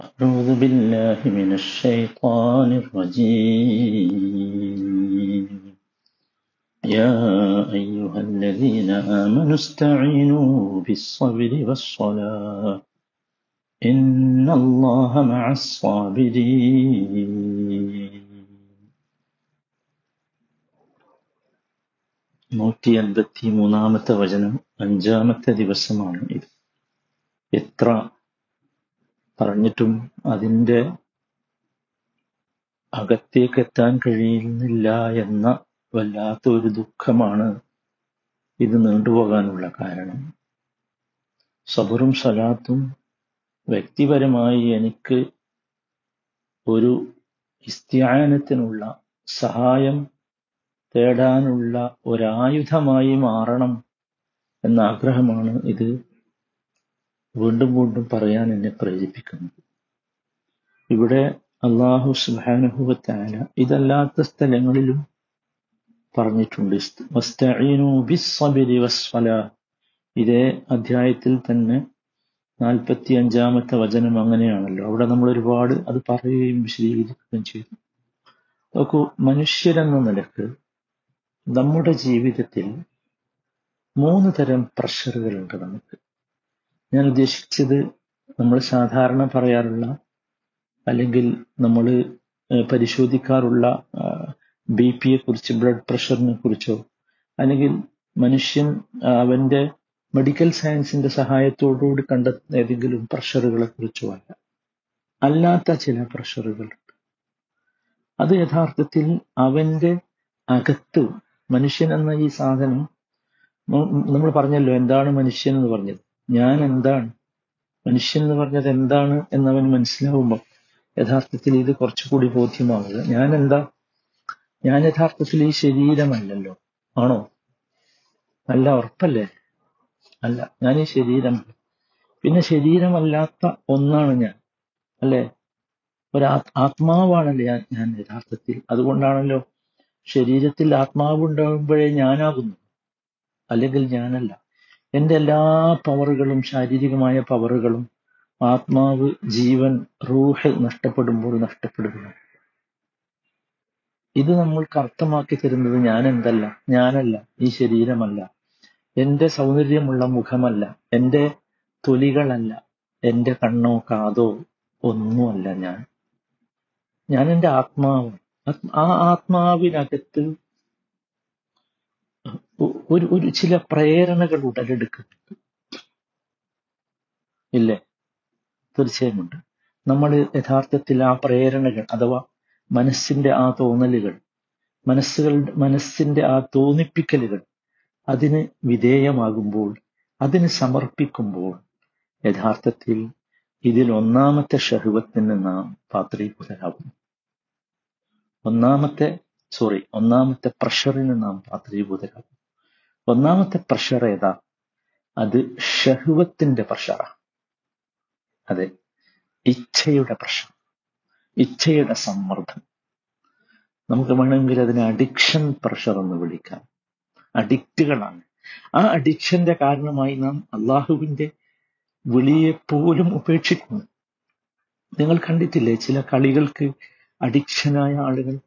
أعوذ بالله من الشيطان الرجيم يا أيها الذين آمنوا استعينوا بالصبر والصلاة إن الله مع الصابرين നൂറ്റി അൻപത്തി മൂന്നാമത്തെ വചനം അഞ്ചാമത്തെ ദിവസമാണ് ഇത് എത്ര പറഞ്ഞിട്ടും അതിന്റെ അകത്തേക്ക് എത്താൻ കഴിയുന്നില്ല എന്ന വല്ലാത്ത ഒരു ദുഃഖമാണ് ഇത് നീണ്ടുപോകാനുള്ള കാരണം. സബറും സലാത്തും വ്യക്തിപരമായി എനിക്ക് ഒരു ഇസ്ത്യാനത്തിനുള്ള സഹായം തേടാനുള്ള ഒരായുധമായി മാറണം എന്ന ആഗ്രഹമാണ് ഇത് വീണ്ടും വീണ്ടും പറയാൻ എന്നെ പ്രേരിപ്പിക്കുന്നത് ഇവിടെ അള്ളാഹു സുബാനുഭവത്തായ ഇതല്ലാത്ത സ്ഥലങ്ങളിലും പറഞ്ഞിട്ടുണ്ട്. ഇതേ അധ്യായത്തിൽ തന്നെ നാൽപ്പത്തി അഞ്ചാമത്തെ വചനം അങ്ങനെയാണല്ലോ. അവിടെ നമ്മൾ ഒരുപാട് അത് പറയുകയും വിശദീകരിക്കുകയും ചെയ്തു. നോക്കൂ മനുഷ്യരെന്ന നിലയ്ക്ക് നമ്മുടെ ജീവിതത്തിൽ മൂന്ന് തരം പ്രഷറുകളുണ്ട് നമുക്ക്. ഞാൻ ഉദ്ദേശിച്ചത് നമ്മൾ സാധാരണ പറയാറുള്ള അല്ലെങ്കിൽ നമ്മൾ പരിശോധിക്കാറുള്ള ബി പിയെ കുറിച്ച് ബ്ലഡ് പ്രഷറിനെ കുറിച്ചോ അല്ലെങ്കിൽ മനുഷ്യൻ അവന്റെ മെഡിക്കൽ സയൻസിന്റെ സഹായത്തോടുകൂടി കണ്ടെത്തുന്ന ഏതെങ്കിലും പ്രഷറുകളെ കുറിച്ചോ അല്ല. അല്ലാത്ത ചില പ്രഷറുകൾ. അത് യഥാർത്ഥത്തിൽ അവന്റെ അകത്ത് മനുഷ്യൻ എന്ന ഈ സാധനം നമ്മൾ പറഞ്ഞല്ലോ എന്താണ് മനുഷ്യൻ എന്ന് പറഞ്ഞത്. ഞാൻ എന്താണ് മനുഷ്യൻ എന്ന് പറഞ്ഞത് എന്താണ് എന്നവൻ മനസ്സിലാവുമ്പോൾ യഥാർത്ഥത്തിൽ ഇത് കുറച്ചുകൂടി ബോധ്യമാവുക. ഞാൻ എന്താ ഞാൻ യഥാർത്ഥത്തിൽ ഈ ശരീരമല്ലല്ലോ. ആണോ? അല്ല ഉറപ്പല്ലേ? അല്ല ഞാൻ ഈ ശരീരം. പിന്നെ ശരീരമല്ലാത്ത ഒന്നാണ് ഞാൻ. അല്ലേ? ഒരു ആത്മാവാണല്ലേ ഞാൻ ഞാൻ യഥാർത്ഥത്തിൽ. അതുകൊണ്ടാണല്ലോ ശരീരത്തിൽ ആത്മാവ് ഉണ്ടാകുമ്പോഴേ ഞാനാകുന്നു. അല്ലെങ്കിൽ ഞാനല്ല. എന്റെ എല്ലാ പവറുകളും ശാരീരികമായ പവറുകളും ആത്മാവ് ജീവൻ റൂഹ് നഷ്ടപ്പെടുമ്പോൾ നഷ്ടപ്പെടുന്നു. ഇത് നമ്മൾക്ക് അർത്ഥമാക്കി തരുന്നത് ഞാൻ എന്തല്ല ഞാനല്ല. ഈ ശരീരമല്ല. എന്റെ സൗന്ദര്യമുള്ള മുഖമല്ല. എന്റെ തൊലികളല്ല. എന്റെ കണ്ണോ കാതോ ഒന്നുമല്ല ഞാൻ. ഞാൻ എന്റെ ആത്മാവ് ആ ആത്മാവിനകത്ത് ഒരു ഒരു ചില പ്രേരണകൾ ഉടലെടുക്കുന്നുണ്ട് ഇല്ലേ? തീർച്ചയായും ഉണ്ട് നമ്മൾ യഥാർത്ഥത്തിൽ ആ പ്രേരണകൾ അഥവാ മനസ്സിന്റെ ആ തോന്നലുകൾ മനസ്സുകളുടെ മനസ്സിന്റെ ആ തോന്നിപ്പിക്കലുകൾ അതിന് വിധേയമാകുമ്പോൾ അതിന് സമർപ്പിക്കുമ്പോൾ യഥാർത്ഥത്തിൽ ഇതിൽ ഒന്നാമത്തെ ഷഹുവത്തിന് നാം പാത്രീഭൂതരാകുന്നു. ഒന്നാമത്തെ സോറി ഒന്നാമത്തെ പ്രഷറിന് നാം പാത്രീഭൂതരാകുന്നു. ഒന്നാമത്തെ പ്രഷർ ഏതാ? അത് ഷഹുവത്തിന്റെ പ്രഷറാണ് അതെ ഇച്ഛയുടെ പ്രഷർ ഇച്ഛയുടെ സമ്മർദ്ദം. നമുക്ക് വേണമെങ്കിൽ അതിനെ അഡിക്ഷൻ പ്രഷർ എന്ന് വിളിക്കാം. അഡിക്റ്റുകളാണ് ആ അഡിക്ഷന്റെ കാരണമായി നാം അള്ളാഹുവിന്റെ വിളിയെ പോലും ഉപേക്ഷിക്കുന്നു. നിങ്ങൾ കണ്ടിട്ടില്ലേ ചില കളികൾക്ക് അഡിക്ഷനായ ആളുകൾ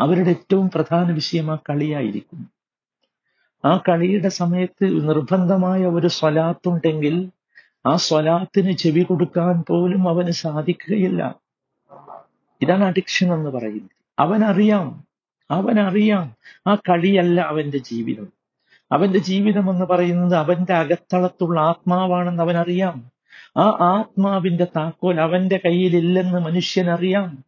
അവരുടെ ഏറ്റവും പ്രധാന വിഷയം ആ കളിയായിരിക്കും. ആ കളിയുടെ സമയത്ത് നിർബന്ധമായ ഒരു സ്വലാത്തുണ്ടെങ്കിൽ ആ സ്വലാത്തിന് ചെവി കൊടുക്കാൻ പോലും അവന് സാധിക്കുകയില്ല. ഇതാണ് അഡിക്ഷൻ എന്ന് പറയുന്നത്. അവനറിയാം. അവനറിയാം. ആ കളിയല്ല അവന്റെ ജീവിതം. അവന്റെ ജീവിതം എന്ന് പറയുന്നത് അവന്റെ അകത്തളത്തുള്ള ആത്മാവാണെന്ന് അവനറിയാം. ആ ആത്മാവിന്റെ താക്കോൽ അവന്റെ കയ്യിലില്ലെന്ന് മനുഷ്യനറിയാം.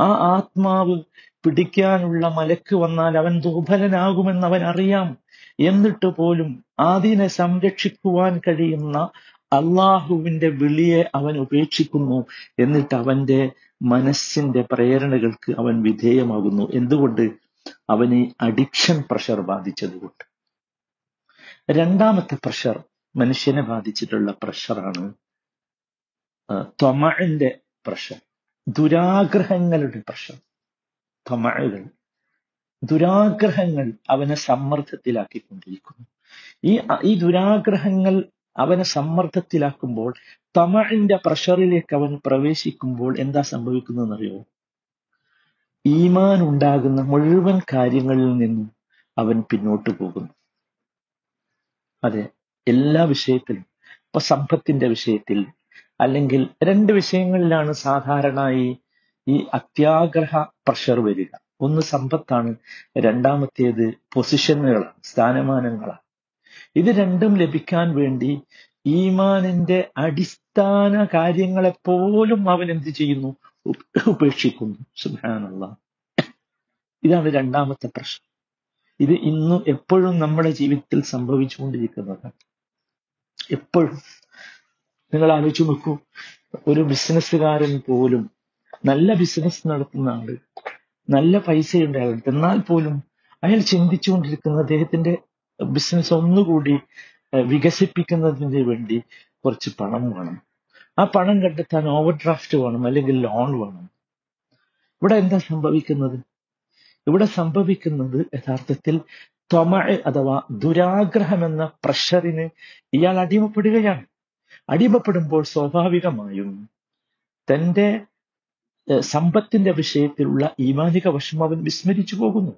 ആ ആത്മാവ് പിടിക്കാനുള്ള മലക്ക് വന്നാൽ അവൻ ദുർബലനാകുമെന്ന് അവൻ അറിയാം എന്നിട്ട് പോലും അതിനെ സംരക്ഷിക്കുവാൻ കഴിയുന്ന അള്ളാഹുവിന്റെ വിളിയെ അവൻ ഉപേക്ഷിക്കുന്നു എന്നിട്ട് അവന്റെ മനസ്സിന്റെ പ്രേരണകൾക്ക് അവൻ വിധേയമാകുന്നു. എന്തുകൊണ്ട്? അവന് അഡിക്ഷൻ പ്രഷർ ബാധിച്ചതുകൊണ്ട്. രണ്ടാമത്തെ പ്രഷർ മനുഷ്യനെ ബാധിച്ചിട്ടുള്ള പ്രഷറാണ് തൊമഴിന്റെ പ്രഷർ ദുരാഗ്രഹങ്ങളുടെ പ്രഷർ ത്വമഴുകൾ ദുരാഗ്രഹങ്ങൾ അവനെ സമ്മർദ്ദത്തിലാക്കിക്കൊണ്ടിരിക്കുന്നു. ഈ ഈ ദുരാഗ്രഹങ്ങൾ അവനെ സമ്മർദ്ദത്തിലാക്കുമ്പോൾ തമഴിന്റെ പ്രഷറിലേക്ക് അവൻ പ്രവേശിക്കുമ്പോൾ എന്താ സംഭവിക്കുന്നതെന്നറിയോ ഈമാൻ ഉണ്ടാകുന്ന മുഴുവൻ കാര്യങ്ങളിൽ നിന്നും അവൻ പിന്നോട്ട് പോകുന്നു. അതെ എല്ലാ വിഷയത്തിലും ഇപ്പൊ സമ്പത്തിന്റെ വിഷയത്തിൽ അല്ലെങ്കിൽ രണ്ട് വിഷയങ്ങളിലാണ് സാധാരണയായി ഈ അത്യാഗ്രഹ പ്രഷർ വരിക. ഒന്ന് സമ്പത്താണ് രണ്ടാമത്തേത് പൊസിഷനുകളാണ് സ്ഥാനമാനങ്ങളാണ്. ഇത് രണ്ടും ലഭിക്കാൻ വേണ്ടി ഈമാനിന്റെ അടിസ്ഥാന കാര്യങ്ങളെപ്പോലും അവൻ എന്ത് ചെയ്യുന്നു? ഉപേക്ഷിക്കുന്നു. സുഹാനുള്ള ഇതാണ് രണ്ടാമത്തെ പ്രശ്നം. ഇത് ഇന്നും എപ്പോഴും നമ്മുടെ ജീവിതത്തിൽ സംഭവിച്ചുകൊണ്ടിരിക്കുന്നതാണ് എപ്പോഴും. നിങ്ങൾ ആലോചിച്ചു നോക്കൂ. ഒരു ബിസിനസ്സുകാരൻ പോലും നല്ല ബിസിനസ് നടത്തുന്ന ആൾ നല്ല പൈസയുണ്ട് അയാളുടെ എന്നാൽ പോലും അയാൾ ചിന്തിച്ചുകൊണ്ടിരിക്കുന്ന അദ്ദേഹത്തിന്റെ ബിസിനസ് ഒന്നുകൂടി വികസിപ്പിക്കുന്നതിന് വേണ്ടി കുറച്ച് പണം വേണം. ആ പണം കണ്ടെത്താൻ ഓവർ ഡ്രാഫ്റ്റ് വേണം അല്ലെങ്കിൽ ലോൺ വേണം. ഇവിടെ എന്താ സംഭവിക്കുന്നത്? ഇവിടെ സംഭവിക്കുന്നത് യഥാർത്ഥത്തിൽ തൊമ അഥവാ ദുരാഗ്രഹം എന്ന പ്രഷറിന് ഇയാൾ അടിമപ്പെടുകയാണ്. അടിമപ്പെടുമ്പോൾ സ്വാഭാവികമായും തന്റെ സമ്പത്തിന്റെ വിഷയത്തിലുള്ള ഈമാനിക വശം അവൻ വിസ്മരിച്ചു പോകുന്നു.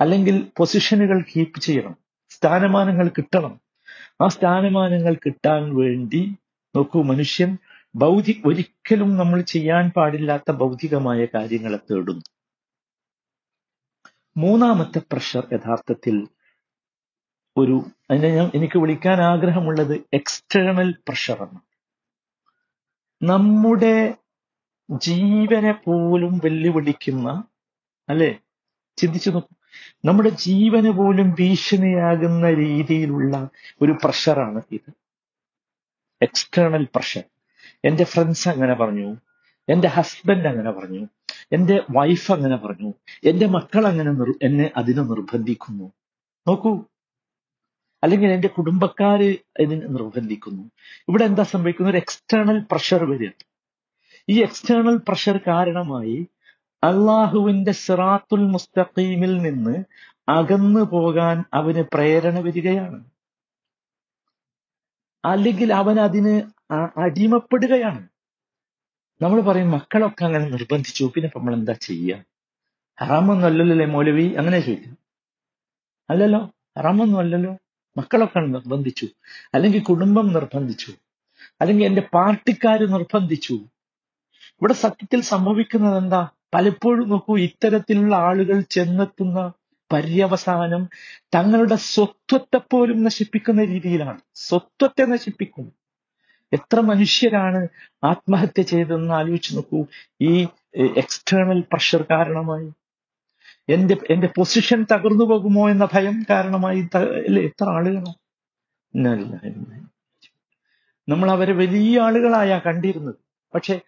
അല്ലെങ്കിൽ പൊസിഷനുകൾ കീപ്പ് ചെയ്യണം. സ്ഥാനമാനങ്ങൾ കിട്ടണം. ആ സ്ഥാനമാനങ്ങൾ കിട്ടാൻ വേണ്ടി നോക്കൂ മനുഷ്യൻ ഭൗതി ഒരിക്കലും നമ്മൾ ചെയ്യാൻ പാടില്ലാത്ത ഭൗതികമായ കാര്യങ്ങളെ തേടുന്നു. മൂന്നാമത്തെ പ്രഷർ യഥാർത്ഥത്തിൽ ഒരു അതിനെ ഞാൻ എനിക്ക് വിളിക്കാൻ ആഗ്രഹമുള്ളത് എക്സ്റ്റേണൽ പ്രഷറാണ് നമ്മുടെ ജീവനെ പോലും വെല്ലുവിളിക്കുന്ന അല്ലെ? ചിന്തിച്ചു നോക്കും. നമ്മുടെ ജീവന് പോലും ഭീഷണിയാകുന്ന രീതിയിലുള്ള ഒരു പ്രഷറാണ് ഇത്. എക്സ്റ്റേണൽ പ്രഷർ എന്റെ ഫ്രണ്ട്സ് അങ്ങനെ പറഞ്ഞു. എന്റെ ഹസ്ബൻഡ് അങ്ങനെ പറഞ്ഞു. എന്റെ വൈഫ് അങ്ങനെ പറഞ്ഞു. എന്റെ മക്കൾ അങ്ങനെ എന്നെ അതിനെ നിർബന്ധിക്കുന്നു. നോക്കൂ. അല്ലെങ്കിൽ എന്റെ കുടുംബക്കാര് ഇതിനെ നിർബന്ധിക്കുന്നു. ഇവിടെ എന്താ സംഭവിക്കുന്നത്? ഒരു എക്സ്റ്റേണൽ പ്രഷർ വരിക. ഈ എക്സ്റ്റേണൽ പ്രഷർ കാരണമായി അള്ളാഹുവിന്റെ സിറാത്തുൽ മുസ്തഖീമിൽ നിന്ന് അകന്നു പോകാൻ അവന് പ്രേരണ വരികയാണ്. അല്ലെങ്കിൽ അവൻ അതിന് അടിമപ്പെടുകയാണ്. നമ്മൾ പറയും മക്കളൊക്കെ അങ്ങനെ നിർബന്ധിച്ചു. പിന്നെ നമ്മൾ എന്താ ചെയ്യുക ഹറാമൊന്നും അല്ലല്ലോ മൗലവി? അങ്ങനെ ചോദിക്കും. അല്ലല്ലോ? ഹറാമൊന്നും അല്ലല്ലോ. മക്കളൊക്കെ നിർബന്ധിച്ചു. അല്ലെങ്കിൽ കുടുംബം നിർബന്ധിച്ചു. അല്ലെങ്കിൽ എന്റെ പാർട്ടിക്കാർ നിർബന്ധിച്ചു. ഇവിടെ സത്യത്തിൽ സംഭവിക്കുന്നത് എന്താ പലപ്പോഴും നോക്കൂ ഇത്തരത്തിലുള്ള ആളുകൾ ചെന്നെത്തുന്ന പര്യവസാനം തങ്ങളുടെ സ്വത്വത്തെ പോലും നശിപ്പിക്കുന്ന രീതിയിലാണ്. സ്വത്വത്തെ നശിപ്പിക്കും. എത്ര മനുഷ്യരാണ് ആത്മഹത്യ ചെയ്തതെന്ന് ആലോചിച്ച് നോക്കൂ. ഈ എക്സ്റ്റേണൽ പ്രഷർ കാരണമായി. എന്റെ എന്റെ പൊസിഷൻ തകർന്നു പോകുമോ എന്ന ഭയം കാരണമായി എത്ര ആളുകളാണ് നമ്മൾ അവരെ വലിയ ആളുകളായാ കണ്ടിരുന്നത്. പക്ഷെ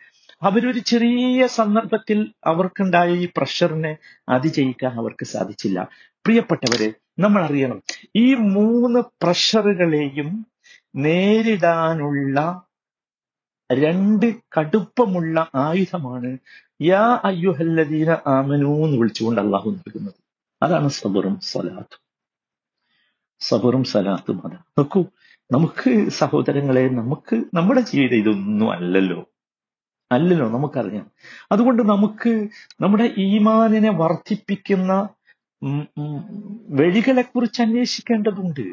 അവരൊരു ചെറിയ സന്ദർഭത്തിൽ അവർക്കുണ്ടായ ഈ പ്രഷറിനെ അതിജയിക്കാൻ അവർക്ക് സാധിച്ചില്ല. പ്രിയപ്പെട്ടവരെ നമ്മൾ അറിയണം ഈ മൂന്ന് പ്രഷറുകളെയും നേരിടാനുള്ള രണ്ട് കടുപ്പമുള്ള ആയുധമാണ് യാ അയ്യുഹല്ലദീന ആമനൂ എന്ന് വിളിച്ചുകൊണ്ട് അള്ളാഹു നൽകുന്നത്. അതാണ് സബറും സലാത്തും. സബറും സലാത്തും അതാണ് നോക്കൂ നമുക്ക് സഹോദരങ്ങളെ നമുക്ക് നമ്മുടെ ജീവിതം ഇതൊന്നും അല്ലല്ലോ. അല്ലല്ലോ നമുക്കറിയാം. അതുകൊണ്ട് നമുക്ക് നമ്മുടെ ഈമാനിനെ വർദ്ധിപ്പിക്കുന്ന വഴികളെ കുറിച്ച് അന്വേഷിക്കേണ്ടതുണ്ട്.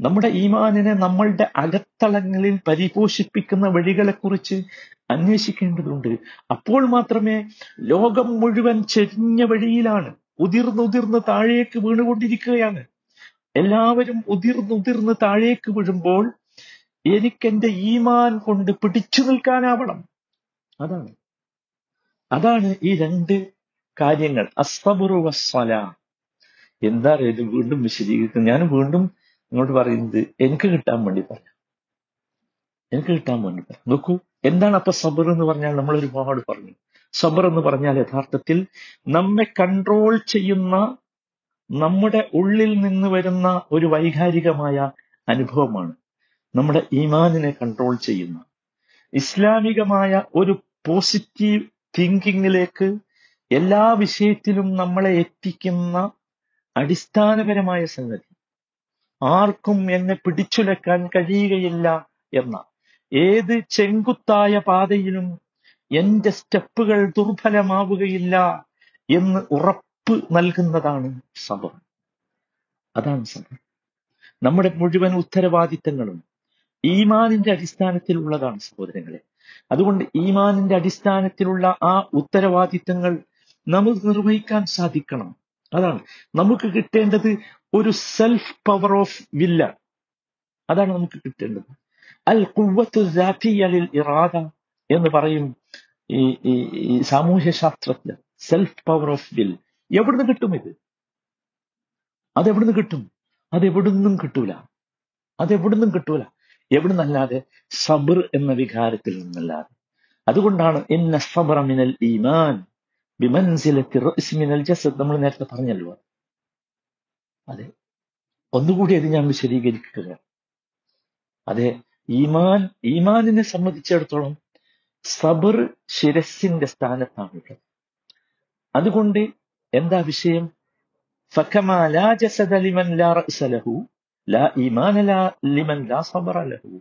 നമ്മുടെ ഈമാനിനെ നമ്മളുടെ അകത്തളങ്ങളിൽ പരിപോഷിപ്പിക്കുന്ന വഴികളെ കുറിച്ച് അന്വേഷിക്കേണ്ടതുണ്ട്. അപ്പോൾ മാത്രമേ ലോകം മുഴുവൻ ചെരിഞ്ഞ വഴിയിലാണ് ഉതിർന്നുതിർന്ന് താഴേക്ക് വീണുകൊണ്ടിരിക്കുകയാണ്. എല്ലാവരും ഉതിർന്നുതിർന്ന് താഴേക്ക് വീഴുമ്പോൾ എനിക്കെന്റെ ഈമാൻ കൊണ്ട് പിടിച്ചു നിൽക്കാനാവണം. അതാണ്. അതാണ് ഈ രണ്ട് കാര്യങ്ങൾ. അസ്തപുറവസ്വല എന്താ ഇത് വീണ്ടും വിശദീകരിക്കുന്നത് ഞാൻ വീണ്ടും ഇങ്ങോട്ട് പറയുന്നത് എനിക്ക് കിട്ടാൻ വേണ്ടി പറയാം. എനിക്ക് കിട്ടാൻ വേണ്ടി പറയാം. നോക്കൂ എന്താണ് അപ്പൊ സബർ എന്ന് പറഞ്ഞാൽ നമ്മൾ ഒരുപാട് പറഞ്ഞു. സബർ എന്ന് പറഞ്ഞാൽ യഥാർത്ഥത്തിൽ നമ്മെ കൺട്രോൾ ചെയ്യുന്ന നമ്മുടെ ഉള്ളിൽ നിന്ന് വരുന്ന ഒരു വൈകാരികമായ അനുഭവമാണ്. നമ്മുടെ ഈമാനിനെ കൺട്രോൾ ചെയ്യുന്ന. ഇസ്ലാമികമായ ഒരു പോസിറ്റീവ് തിങ്കിങ്ങിലേക്ക് എല്ലാ വിഷയത്തിലും നമ്മളെ എത്തിക്കുന്ന അടിസ്ഥാനപരമായ സംഗതി. ആർക്കും എന്നെ പിടിച്ചുലക്കാൻ കഴിയുകയില്ല എന്ന ഏത് ചെങ്കുത്തായ പാതയിലും എന്റെ സ്റ്റെപ്പുകൾ ദുർബലമാവുകയില്ല എന്ന് ഉറപ്പ് നൽകുന്നതാണ് സബർ. അതാണ് സബർ. നമ്മുടെ മുഴുവൻ ഉത്തരവാദിത്തങ്ങളും ഈമാനിന്റെ അടിസ്ഥാനത്തിലുള്ളതാണ് സഹോദരങ്ങളെ. അതുകൊണ്ട് ഈമാനിന്റെ അടിസ്ഥാനത്തിലുള്ള ആ ഉത്തരവാദിത്തങ്ങൾ നമുക്ക് നിർവഹിക്കാൻ സാധിക്കണം. അതാണ്. നമുക്ക് കിട്ടേണ്ടത് ഒരു സെൽഫ് പവർ ഓഫ് വില്ല അതാണ് നമുക്ക് കിട്ടേണ്ടത്. അൽ കുവത്ത് ലിൽ ഇറാദ എന്ന് പറയും ഈ ഈ ഈ സാമൂഹ്യ ശാസ്ത്രജ്ഞർ സെൽഫ് പവർ ഓഫ് വിൽ എവിടുന്ന് കിട്ടും ഇത്? അതെവിടുന്ന് കിട്ടും? അതെവിടുന്നും കിട്ടൂല. അതെവിടുന്നും കിട്ടൂല. എവിടെ നിന്നല്ലാതെ സബർ എന്ന വികാരത്തിൽ നിന്നല്ലാതെ. അതുകൊണ്ടാണ് മിനൽ ഈമാൻ മിനൽ ജസദ്. നമ്മൾ നേരത്തെ പറഞ്ഞല്ലോ. അതെ. ഒന്നുകൂടി അത് ഞാൻ വിശദീകരിക്കുക അതെ ഈമാൻ ഈമാനിനെ സംബന്ധിച്ചിടത്തോളം സബർ ശിരസിന്റെ സ്ഥാനത്താണുള്ളത് അതുകൊണ്ട് എന്താ വിഷയം? ഫക്കമാ ലാ ജസദലിമൻ ലാ റസലഹു ലാ ഇമാനല ലിമൻ ലാ സബറ ലഹു.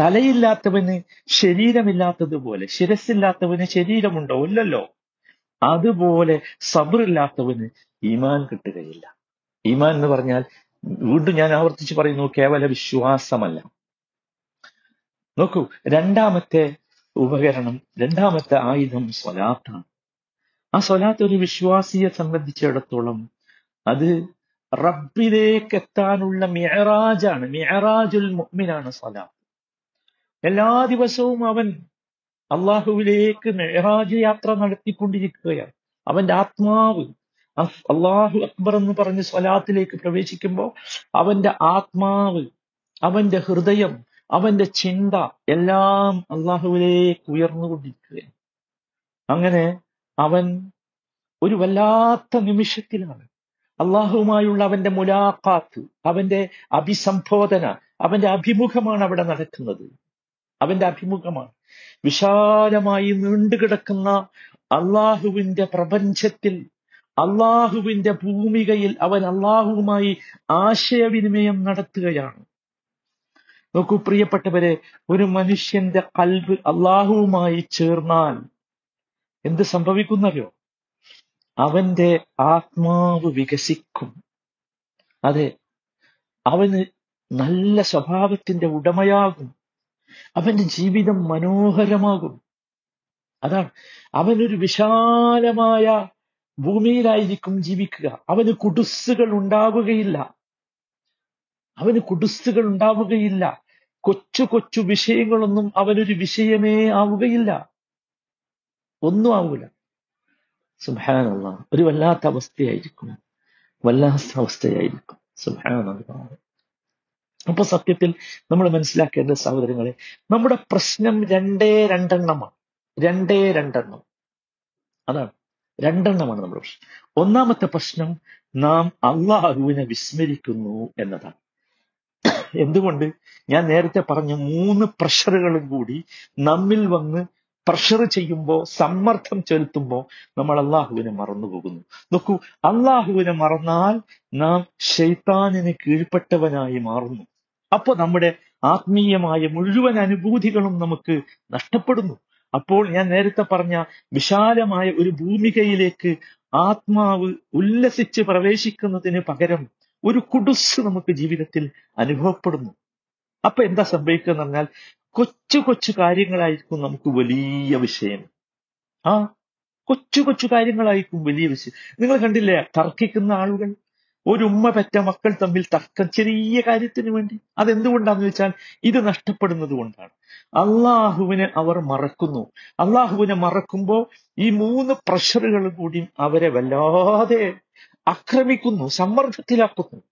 തലയില്ലാത്തവന് ശരീരമില്ലാത്തതുപോലെ ശിരസില്ലാത്തവന് ശരീരമുണ്ടോ? ഇല്ലല്ലോ. അതുപോലെ സബറില്ലാത്തവന് ഈമാൻ കിട്ടുകയില്ല. ഈമാൻ എന്ന് പറഞ്ഞാൽ വീണ്ടും ഞാൻ ആവർത്തിച്ച് പറയുന്നു കേവല വിശ്വാസമല്ല. നോക്കൂ രണ്ടാമത്തെ ഉപകരണം രണ്ടാമത്തെ ആയുധം സ്വലാത്താണ്. ആ സ്വലാത്ത് ഒരു വിശ്വാസിയെ സംബന്ധിച്ചിടത്തോളം അത് റബ്ബിലേക്ക് എത്താനുള്ള മിഹറാജാണ് മിഹറാജുൽ മുഅ്മിനാണ് സലാത്ത് എല്ലാ ദിവസവും അവൻ അള്ളാഹുവിലേക്ക് മെഹറാജ് യാത്ര നടത്തിക്കൊണ്ടിരിക്കുകയാണ്. അവന്റെ ആത്മാവ് അള്ളാഹു അക്ബർ എന്ന് പറഞ്ഞ് സ്വലാത്തിലേക്ക് പ്രവേശിക്കുമ്പോൾ അവന്റെ ആത്മാവ് അവന്റെ ഹൃദയം അവന്റെ ചിന്ത എല്ലാം അള്ളാഹുവിലേക്ക് ഉയർന്നുകൊണ്ടിരിക്കുകയാണ്. അങ്ങനെ അവൻ ഒരു വല്ലാത്ത നിമിഷത്തിലാണ് അള്ളാഹുവുമായുള്ള അവന്റെ മുലാഖാത്ത് അവന്റെ അഭിസംബോധന അവന്റെ അഭിമുഖമാണ് അവിടെ നടക്കുന്നത്. അവന്റെ അഭിമുഖമാണ്. വിശാലമായി നീണ്ടുകിടക്കുന്ന അള്ളാഹുവിന്റെ പ്രപഞ്ചത്തിൽ അള്ളാഹുവിന്റെ ഭൂമികയിൽ അവൻ അള്ളാഹുവുമായി ആശയവിനിമയം നടത്തുകയാണ്. നോക്കൂ പ്രിയപ്പെട്ടവരെ ഒരു മനുഷ്യന്റെ കൽവ് അള്ളാഹുവുമായി ചേർന്നാൽ എന്ത് സംഭവിക്കുന്നറിയോ? അവന്റെ ആത്മാവ് വികസിക്കും. അതെ അവന് നല്ല സ്വഭാവത്തിന്റെ ഉടമയാകും. അവന്റെ ജീവിതം മനോഹരമാകും. അതാണ് അവനൊരു വിശാലമായ ഭൂമിയിലായിരിക്കും ജീവിക്കുക. അവന് കുടുസ്സുകൾ ഉണ്ടാവുകയില്ല. അവന് കുടുസ്സുകൾ ഉണ്ടാവുകയില്ല. കൊച്ചു കൊച്ചു വിഷയങ്ങളൊന്നും അവനൊരു വിഷയമേ ആവുകയില്ല. ഒന്നും ആവൂല. സുബാനുള്ള ഒരു വല്ലാത്ത അവസ്ഥയായിരിക്കും. വല്ലാത്ത അവസ്ഥയായിരിക്കും. സുബാനുള്ള അപ്പൊ സത്യത്തിൽ നമ്മൾ മനസ്സിലാക്കേണ്ട സഹോദരങ്ങളെ നമ്മുടെ പ്രശ്നം രണ്ടേ രണ്ടെണ്ണമാണ്. രണ്ടേ രണ്ടെണ്ണം. അതാണ്. രണ്ടെണ്ണമാണ് നമ്മുടെ പ്രശ്നം. ഒന്നാമത്തെ പ്രശ്നം നാം അള്ളാഹുവിനെ വിസ്മരിക്കുന്നു എന്നതാണ്. എന്തുകൊണ്ട്? ഞാൻ നേരത്തെ പറഞ്ഞ മൂന്ന് പ്രഷറുകളും കൂടി നമ്മിൽ വന്ന് പ്രഷർ ചെയ്യുമ്പോൾ സമ്മർദ്ദം ചെലുത്തുമ്പോൾ നമ്മൾ അള്ളാഹുവിനെ മറന്നു പോകുന്നു നോക്കൂ അള്ളാഹുവിനെ മറന്നാൽ നാം ഷെയ്ത്താനിന് കീഴ്പ്പെട്ടവനായി മാറുന്നു. അപ്പോൾ നമ്മുടെ ആത്മീയമായ മുഴുവൻ അനുഭൂതികളും നമുക്ക് നഷ്ടപ്പെടുന്നു. അപ്പോൾ ഞാൻ നേരത്തെ പറഞ്ഞ വിശാലമായ ഒരു ഭൂമികയിലേക്ക് ആത്മാവ് ഉല്ലസിച്ച് പ്രവേശിക്കുന്നതിന് പകരം ഒരു കുടുസ് നമുക്ക് ജീവിതത്തിൽ അനുഭവപ്പെടുന്നു. അപ്പൊ എന്താ സംഭവിക്കുക എന്ന് പറഞ്ഞാൽ കൊച്ചു കൊച്ചു കാര്യങ്ങളായിരിക്കും നമുക്ക് വലിയ വിഷയം. ആ കൊച്ചു കൊച്ചു കാര്യങ്ങളായിരിക്കും വലിയ വിഷയം. നിങ്ങൾ കണ്ടില്ലേ തർക്കിക്കുന്ന ആളുകൾ ഒരു ഉമ്മ പെറ്റ മക്കൾ തമ്മിൽ തർക്കം ചെറിയ കാര്യത്തിന് വേണ്ടി. അതെന്തുകൊണ്ടാന്ന് വെച്ചാൽ ഇത് നഷ്ടപ്പെടുന്നത് കൊണ്ടാണ്. അള്ളാഹുവിനെ അവർ മറക്കുന്നു. അള്ളാഹുവിനെ മറക്കുമ്പോൾ ഈ മൂന്ന് പ്രഷറുകൾ കൂടി അവരെ വല്ലാതെ ആക്രമിക്കുന്നു സമ്മർദ്ദത്തിലാക്കുന്നു.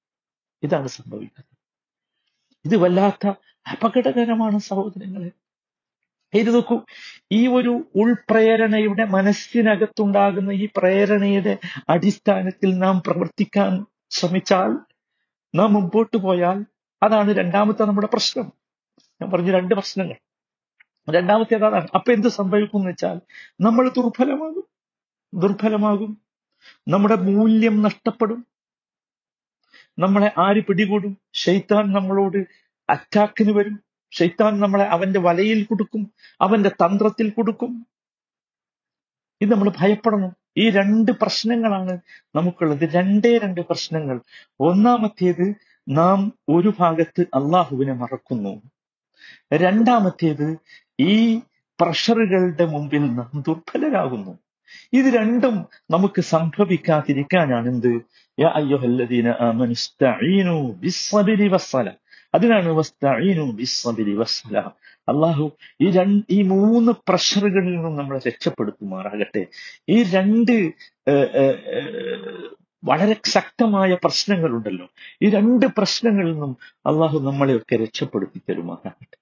ഇതാണ് സംഭവിക്കുന്നത്. ഇത് വല്ലാത്ത അപകടകരമാണ് സഹോദരങ്ങളെ. ഇത് നോക്കൂ ഈ ഒരു ഉൾപ്രേരണയുടെ മനസ്സിനകത്തുണ്ടാകുന്ന ഈ പ്രേരണയുടെ അടിസ്ഥാനത്തിൽ നാം പ്രവർത്തിക്കാൻ ശ്രമിച്ചാൽ നാം മുമ്പോട്ട് പോയാൽ അതാണ് രണ്ടാമത്തെ നമ്മുടെ പ്രശ്നം. ഞാൻ പറഞ്ഞു രണ്ട് പ്രശ്നങ്ങൾ. രണ്ടാമത്തെ അതാണ്. അപ്പൊ എന്ത് സംഭവിക്കും എന്ന് വെച്ചാൽ നമ്മൾ ദുർബലമാകും. ദുർബലമാകും. നമ്മുടെ മൂല്യം നഷ്ടപ്പെടും. നമ്മളെ ആര് പിടികൂടും? ഷെയ്ത്താൻ നമ്മളോട് അറ്റാക്കിന് വരും. ഷെയ്ത്താൻ നമ്മളെ അവന്റെ വലയിൽ കൊടുക്കും അവന്റെ തന്ത്രത്തിൽ കൊടുക്കും. ഇത് നമ്മൾ ഭയപ്പെടണം. ഈ രണ്ട് പ്രശ്നങ്ങളാണ് നമുക്കുള്ളത്. രണ്ടേ രണ്ട് പ്രശ്നങ്ങൾ. ഒന്നാമത്തേത് നാം ഒരു ഭാഗത്ത് അള്ളാഹുവിനെ മറക്കുന്നു. രണ്ടാമത്തേത് ഈ പ്രഷറുകളുടെ മുമ്പിൽ നാം ദുർബലരാകുന്നു. ഇത് രണ്ടും നമുക്ക് സംഭവിക്കാതിരിക്കാനാണ് എന്ത് അതിനാണ് അള്ളാഹു ഈ രണ്ട് ഈ മൂന്ന് പ്രഷറുകളിൽ നിന്നും നമ്മളെ രക്ഷപ്പെടുത്തുമാറാകട്ടെ. ഈ രണ്ട് വളരെ ശക്തമായ പ്രശ്നങ്ങളുണ്ടല്ലോ. ഈ രണ്ട് പ്രശ്നങ്ങളിൽ നിന്നും അള്ളാഹു നമ്മളെയൊക്കെ രക്ഷപ്പെടുത്തി തരുമാറാകട്ടെ